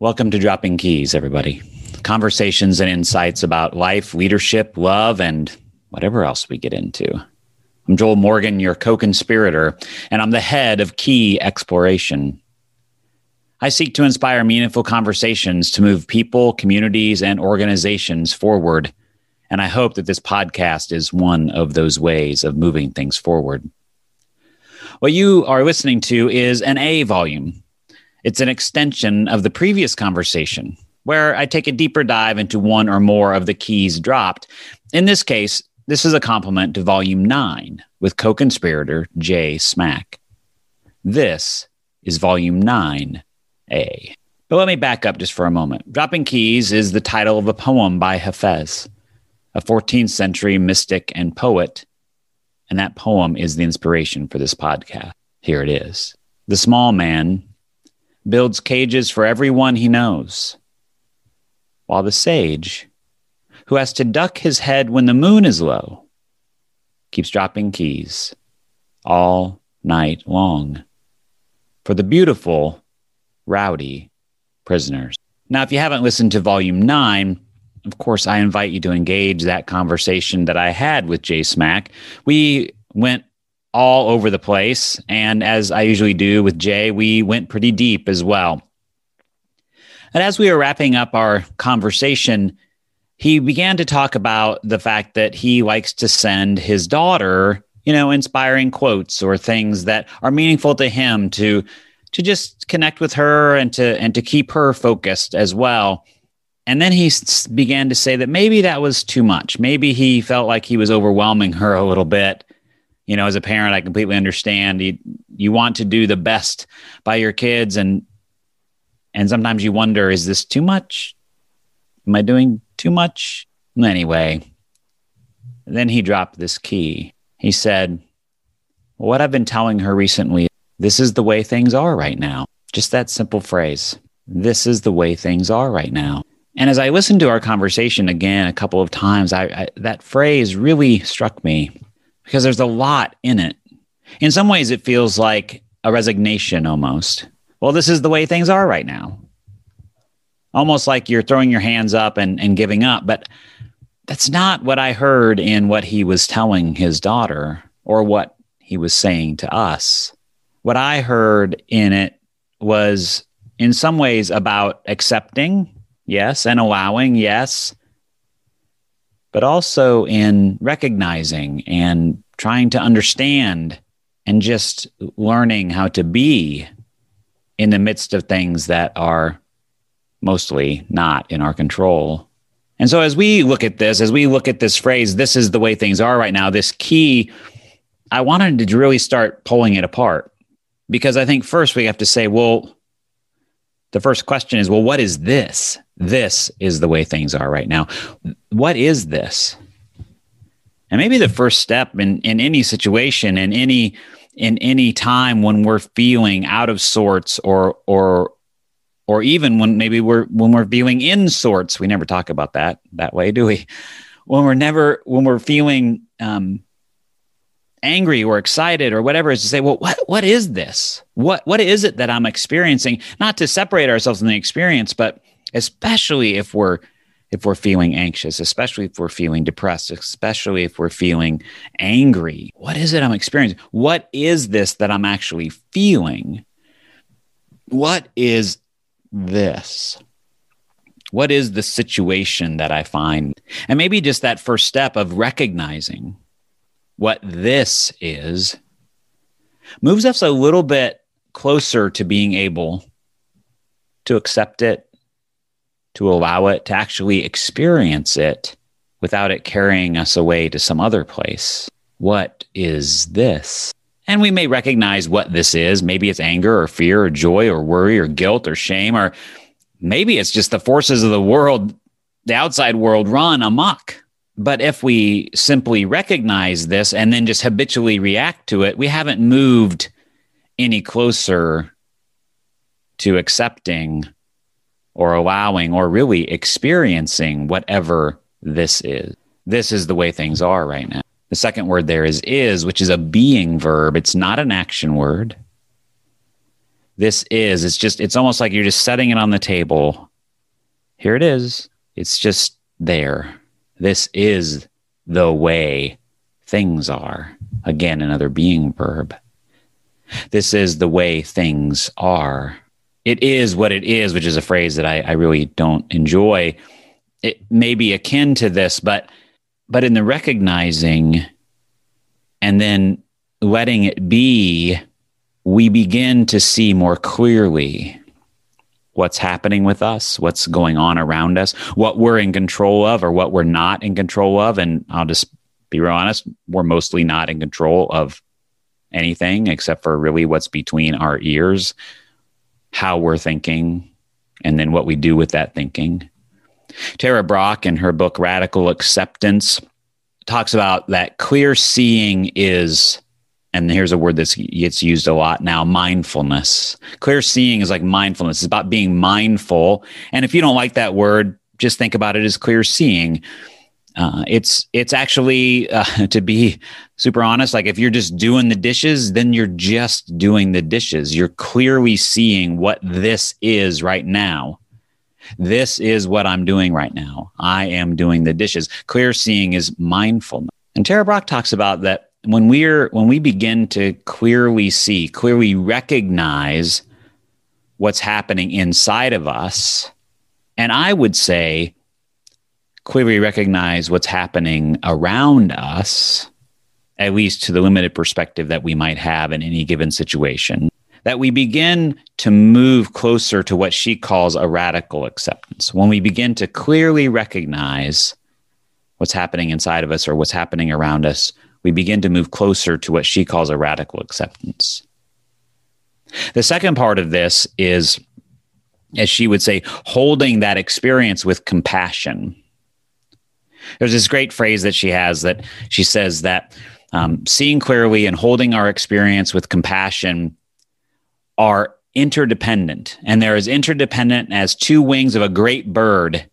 Welcome to Dropping Keys, everybody. Conversations and insights about life, leadership, love, and whatever else we get into. I'm Joel Morgan, your co conspirator, and I'm the head of Key Exploration. I seek to inspire meaningful conversations to move people, communities, and organizations forward. And I hope that this podcast is one of those ways of moving things forward. What you are listening to is an A volume it's an extension of the previous conversation where I take a deeper dive into one or more of the keys dropped. In this case, this is a complement to volume nine with co conspirator Jay Smack. This is volume 9A. But let me back up just for a moment. Dropping Keys is the title of a poem by Hafez, a 14th century mystic and poet. And that poem is the inspiration for this podcast. Here it is. The small man builds cages for everyone he knows, while the sage, who has to duck his head when the moon is low, keeps dropping keys all night long for the beautiful, rowdy prisoners. Now, if you haven't listened to volume nine, of course, I invite you to engage that conversation that I had with Jay Smack. We went all over the place. And as I usually do with Jay, we went pretty deep as well. And as we were wrapping up our conversation, he began to talk about the fact that he likes to send his daughter, you know, inspiring quotes or things that are meaningful to him to to just connect with her and to and to keep her focused as well. And then he began to say that maybe that was too much. Maybe he felt like he was overwhelming her a little bit you know, as a parent, I completely understand. You you want to do the best by your kids, and and sometimes you wonder, is this too much? Am I doing too much? Anyway, then he dropped this key. He said, "What I've been telling her recently, this is the way things are right now." Just that simple phrase. This is the way things are right now. And as I listened to our conversation again a couple of times, I, I, that phrase really struck me because there's a lot in it. In some ways, it feels like a resignation almost. Well, this is the way things are right now. Almost like you're throwing your hands up and, and giving up. But that's not what I heard in what he was telling his daughter or what he was saying to us. What I heard in it was, in some ways, about accepting, yes, and allowing, yes, but also in recognizing and trying to understand and just learning how to be in the midst of things that are mostly not in our control. And so, as we look at this, as we look at this phrase, this is the way things are right now, this key, I wanted to really start pulling it apart because I think first we have to say, well, the first question is, well, what is this? This is the way things are right now. What is this? And maybe the first step in, in any situation, in any in any time when we're feeling out of sorts or or or even when maybe we're when we're feeling in sorts, we never talk about that that way, do we? When we're never when we're feeling um, angry or excited or whatever is to say, well, what what is this? What what is it that I'm experiencing? Not to separate ourselves from the experience, but especially if we're if we're feeling anxious, especially if we're feeling depressed, especially if we're feeling angry. What is it I'm experiencing? What is this that I'm actually feeling? What is this? What is the situation that I find? And maybe just that first step of recognizing what this is moves us a little bit closer to being able to accept it, to allow it, to actually experience it without it carrying us away to some other place. What is this? And we may recognize what this is. Maybe it's anger or fear or joy or worry or guilt or shame, or maybe it's just the forces of the world, the outside world run amok. But if we simply recognize this and then just habitually react to it, we haven't moved any closer to accepting or allowing or really experiencing whatever this is. This is the way things are right now. The second word there is is, which is a being verb. It's not an action word. this is. It's just, it's almost like you're just setting it on the table. Here it is. It's just there. This is the way things are. Again, another being verb. This is the way things are. It is what it is, which is a phrase that I, I really don't enjoy. It may be akin to this, but but in the recognizing and then letting it be, we begin to see more clearly what's happening with us, what's going on around us, what we're in control of or what we're not in control of. And I'll just be real honest, we're mostly not in control of anything except for really what's between our ears, how we're thinking, and then what we do with that thinking. Tara Brach, in her book Radical Acceptance, talks about that clear seeing is, and here's a word that gets used a lot now mindfulness. Clear seeing is like mindfulness, it's about being mindful. And if you don't like that word, just think about it as clear seeing. Uh, it's it's actually uh, to be super honest like if you're just doing the dishes then you're just doing the dishes. You're clearly seeing what this is right now. This is what i'm doing right now. I am doing the dishes. Clear seeing is mindfulness. And tara brach talks about that when we're when we begin to clearly see clearly recognize what's happening inside of us and i would say clearly recognize what's happening around us, at least to the limited perspective that we might have in any given situation, that we begin to move closer to what she calls a radical acceptance. When we begin to clearly recognize what's happening inside of us or what's happening around us, we begin to move closer to what she calls a radical acceptance. The second part of this is, as she would say, holding that experience with compassion. There's this great phrase that she has that she says that um, seeing clearly and holding our experience with compassion are interdependent. And they're as interdependent as two wings of a great bird.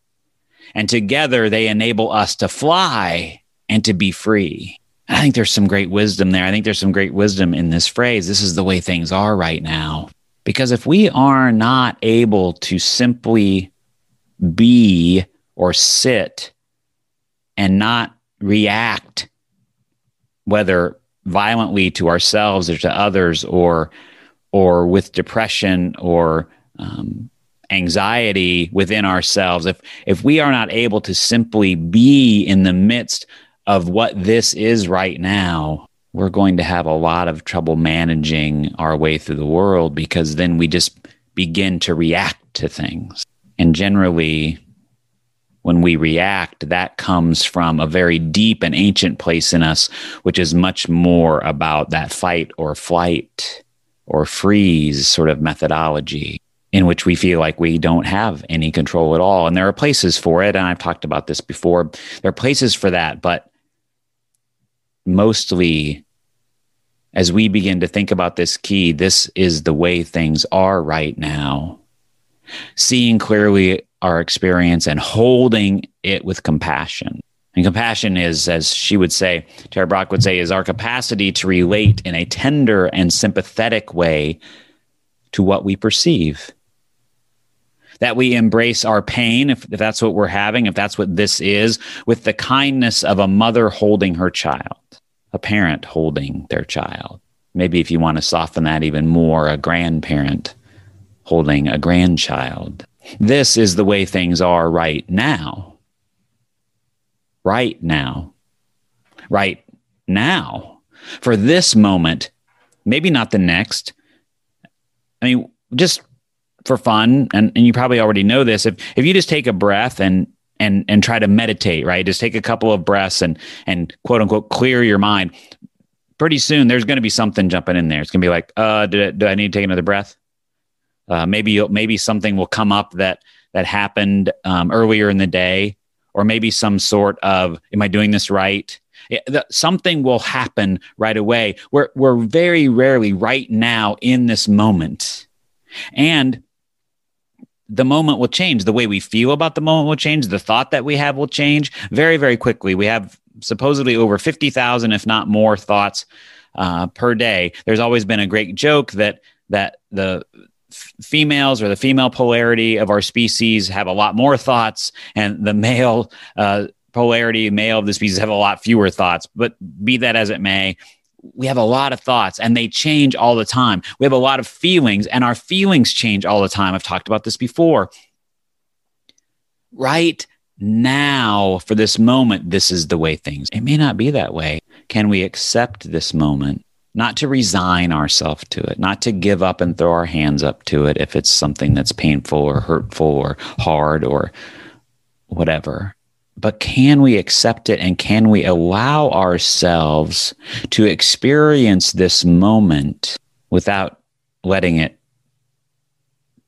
And together they enable us to fly and to be free. I think there's some great wisdom there. I think there's some great wisdom in this phrase. This is the way things are right now. Because if we are not able to simply be or sit and not react, whether violently to ourselves or to others, or or with depression or um, anxiety within ourselves. If if we are not able to simply be in the midst of what this is right now, we're going to have a lot of trouble managing our way through the world because then we just begin to react to things. And generally, when we react, that comes from a very deep and ancient place in us, which is much more about that fight or flight or freeze sort of methodology in which we feel like we don't have any control at all. And there are places for it. And I've talked about this before. There are places for that. But mostly, as we begin to think about this key, this is the way things are right now. Seeing clearly our experience and holding it with compassion. And compassion is, as she would say, Tara Brach would say, is our capacity to relate in a tender and sympathetic way to what we perceive. That we embrace our pain, if, if that's what we're having, if that's what this is, with the kindness of a mother holding her child, a parent holding their child. Maybe if you want to soften that even more, a grandparent holding a grandchild. This is the way things are right now. Right now. Right now. For this moment, maybe not the next. I mean, just for fun, and, and you probably already know this, if if you just take a breath and and and try to meditate, right? Just take a couple of breaths and and quote unquote clear your mind. Pretty soon, there's going to be something jumping in there. It's going to be like, uh, do, do I need to take another breath? Uh, maybe maybe something will come up that that happened um, earlier in the day, or maybe some sort of "Am I doing this right?" It, the, something will happen right away. We're we're very rarely right now in this moment, and the moment will change. The way we feel about the moment will change. The thought that we have will change very very quickly. We have supposedly over fifty thousand, if not more, thoughts uh, per day. There's always been a great joke that that the females or the female polarity of our species have a lot more thoughts, and the male uh, polarity, male of the species, have a lot fewer thoughts. But be that as it may, we have a lot of thoughts and they change all the time. We have a lot of feelings and our feelings change all the time. I've talked about this before. Right now, for this moment, this is the way things. It may not be that way. Can we accept this moment? Not to resign ourselves to it, not to give up and throw our hands up to it if it's something that's painful or hurtful or hard or whatever but can we accept it and can we allow ourselves to experience this moment without letting it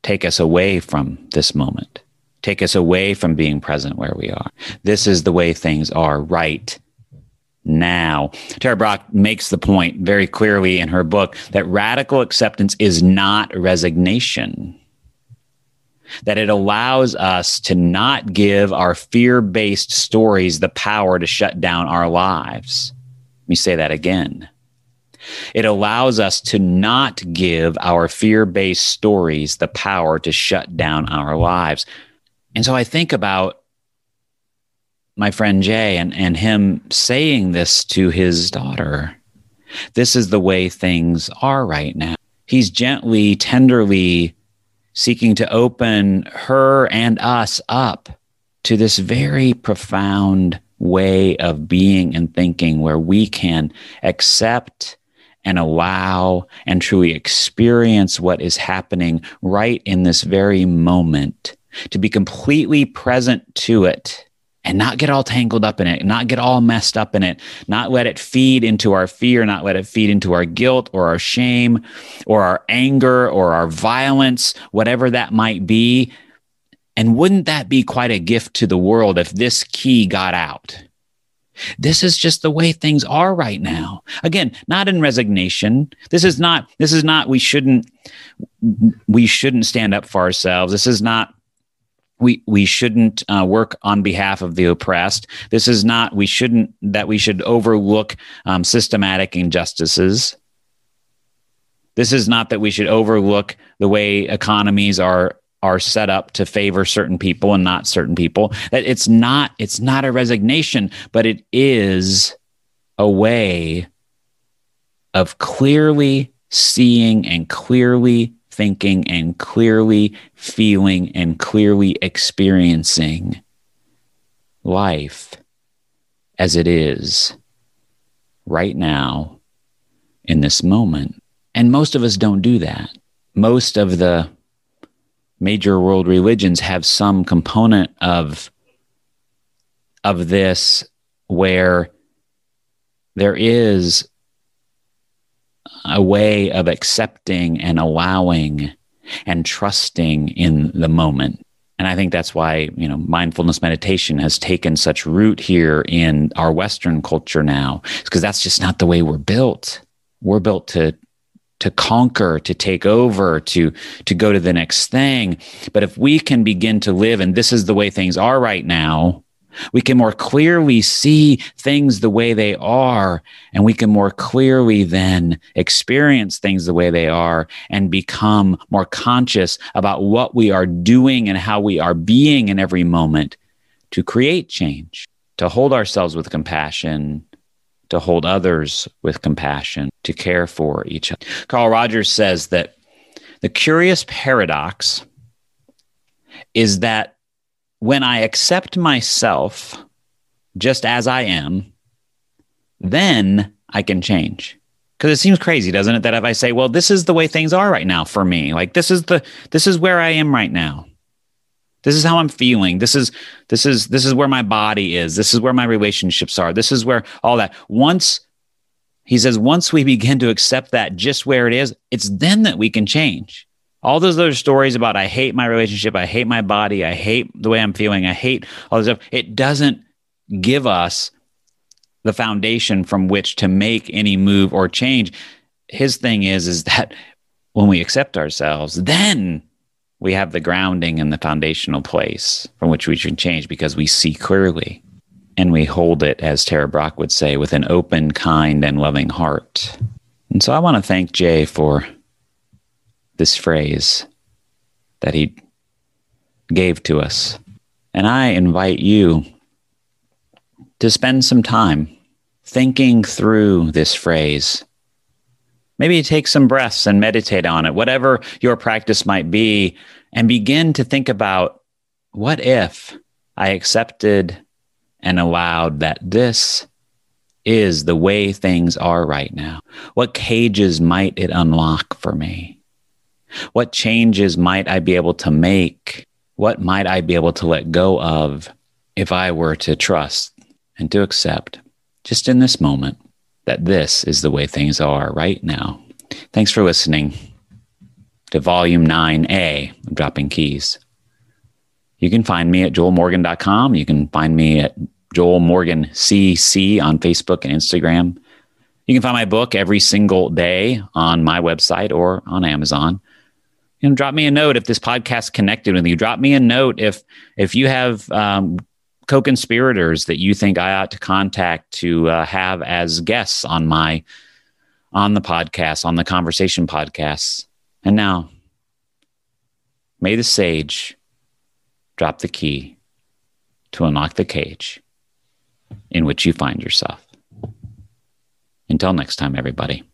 take us away from this moment, take us away from being present where we are? This is the way things are right now. Tara Brach makes the point very clearly in her book that radical acceptance is not resignation that it allows us to not give our fear based stories the power to shut down our lives. Let me say that again. It allows us to not give our fear based stories the power to shut down our lives. And so I think about my friend Jay and, and him saying this to his daughter. This is the way things are right now. He's gently, tenderly seeking to open her and us up to this very profound way of being and thinking where we can accept and allow and truly experience what is happening right in this very moment, to be completely present to it and not get all tangled up in it, not get all messed up in it, not let it feed into our fear, not let it feed into our guilt or our shame or our anger or our violence, whatever that might be. And wouldn't that be quite a gift to the world if this key got out? This is just the way things are right now. Again, not in resignation. This is not, this is not, we shouldn't, we shouldn't stand up for ourselves. This is not, we we shouldn't uh, work on behalf of the oppressed. This is not we shouldn't that we should overlook um, systematic injustices. This is not that we should overlook the way economies are are set up to favor certain people and not certain people. That it's not it's not a resignation, but it is a way of clearly seeing and clearly thinking and clearly feeling and clearly experiencing life as it is right now in this moment. And most of us don't do that. Most of the major world religions have some component of of this where there is a way of accepting and allowing and trusting in the moment. And I think that's why, you know, mindfulness meditation has taken such root here in our Western culture now, because that's just not the way we're built. We're built to to conquer, to take over, to to go to the next thing. But if we can begin to live, and this is the way things are right now, we can more clearly see things the way they are, and we can more clearly then experience things the way they are and become more conscious about what we are doing and how we are being in every moment to create change, to hold ourselves with compassion, to hold others with compassion, to care for each other. Carl Rogers says that the curious paradox is that when I accept myself just as I am, then I can change. Because it seems crazy, doesn't it? That if I say, well, this is the way things are right now for me, like this is the this is where I am right now. This is how I'm feeling. This is this is this is where my body is. This is where my relationships are. This is where all that. Once he says, once we begin to accept that just where it is, it's then that we can change all those other stories about I hate my relationship, I hate my body, I hate the way I'm feeling, I hate all this stuff, it doesn't give us the foundation from which to make any move or change. His thing is, is that when we accept ourselves, then we have the grounding and the foundational place from which we can change because we see clearly and we hold it, as Tara Brach would say, with an open, kind, and loving heart. And so I want to thank Jay for this phrase that he gave to us. And I invite you to spend some time thinking through this phrase. Maybe take some breaths and meditate on it, whatever your practice might be, and begin to think about what if I accepted and allowed that this is the way things are right now? What cages might it unlock for me? What changes might I be able to make? What might I be able to let go of if I were to trust and to accept just in this moment that this is the way things are right now? Thanks for listening to Volume 9A of Dropping Keys. You can find me at joelmorgan.com. You can find me at Joel Morgan CC on Facebook and Instagram. You can find my book every single day on my website or on Amazon. You know, drop me a note if this podcast connected with you. Drop me a note if if you have um, co-conspirators that you think I ought to contact to uh, have as guests on my on the podcast, on the conversation podcasts. And now, may the sage drop the key to unlock the cage in which you find yourself. Until next time, everybody.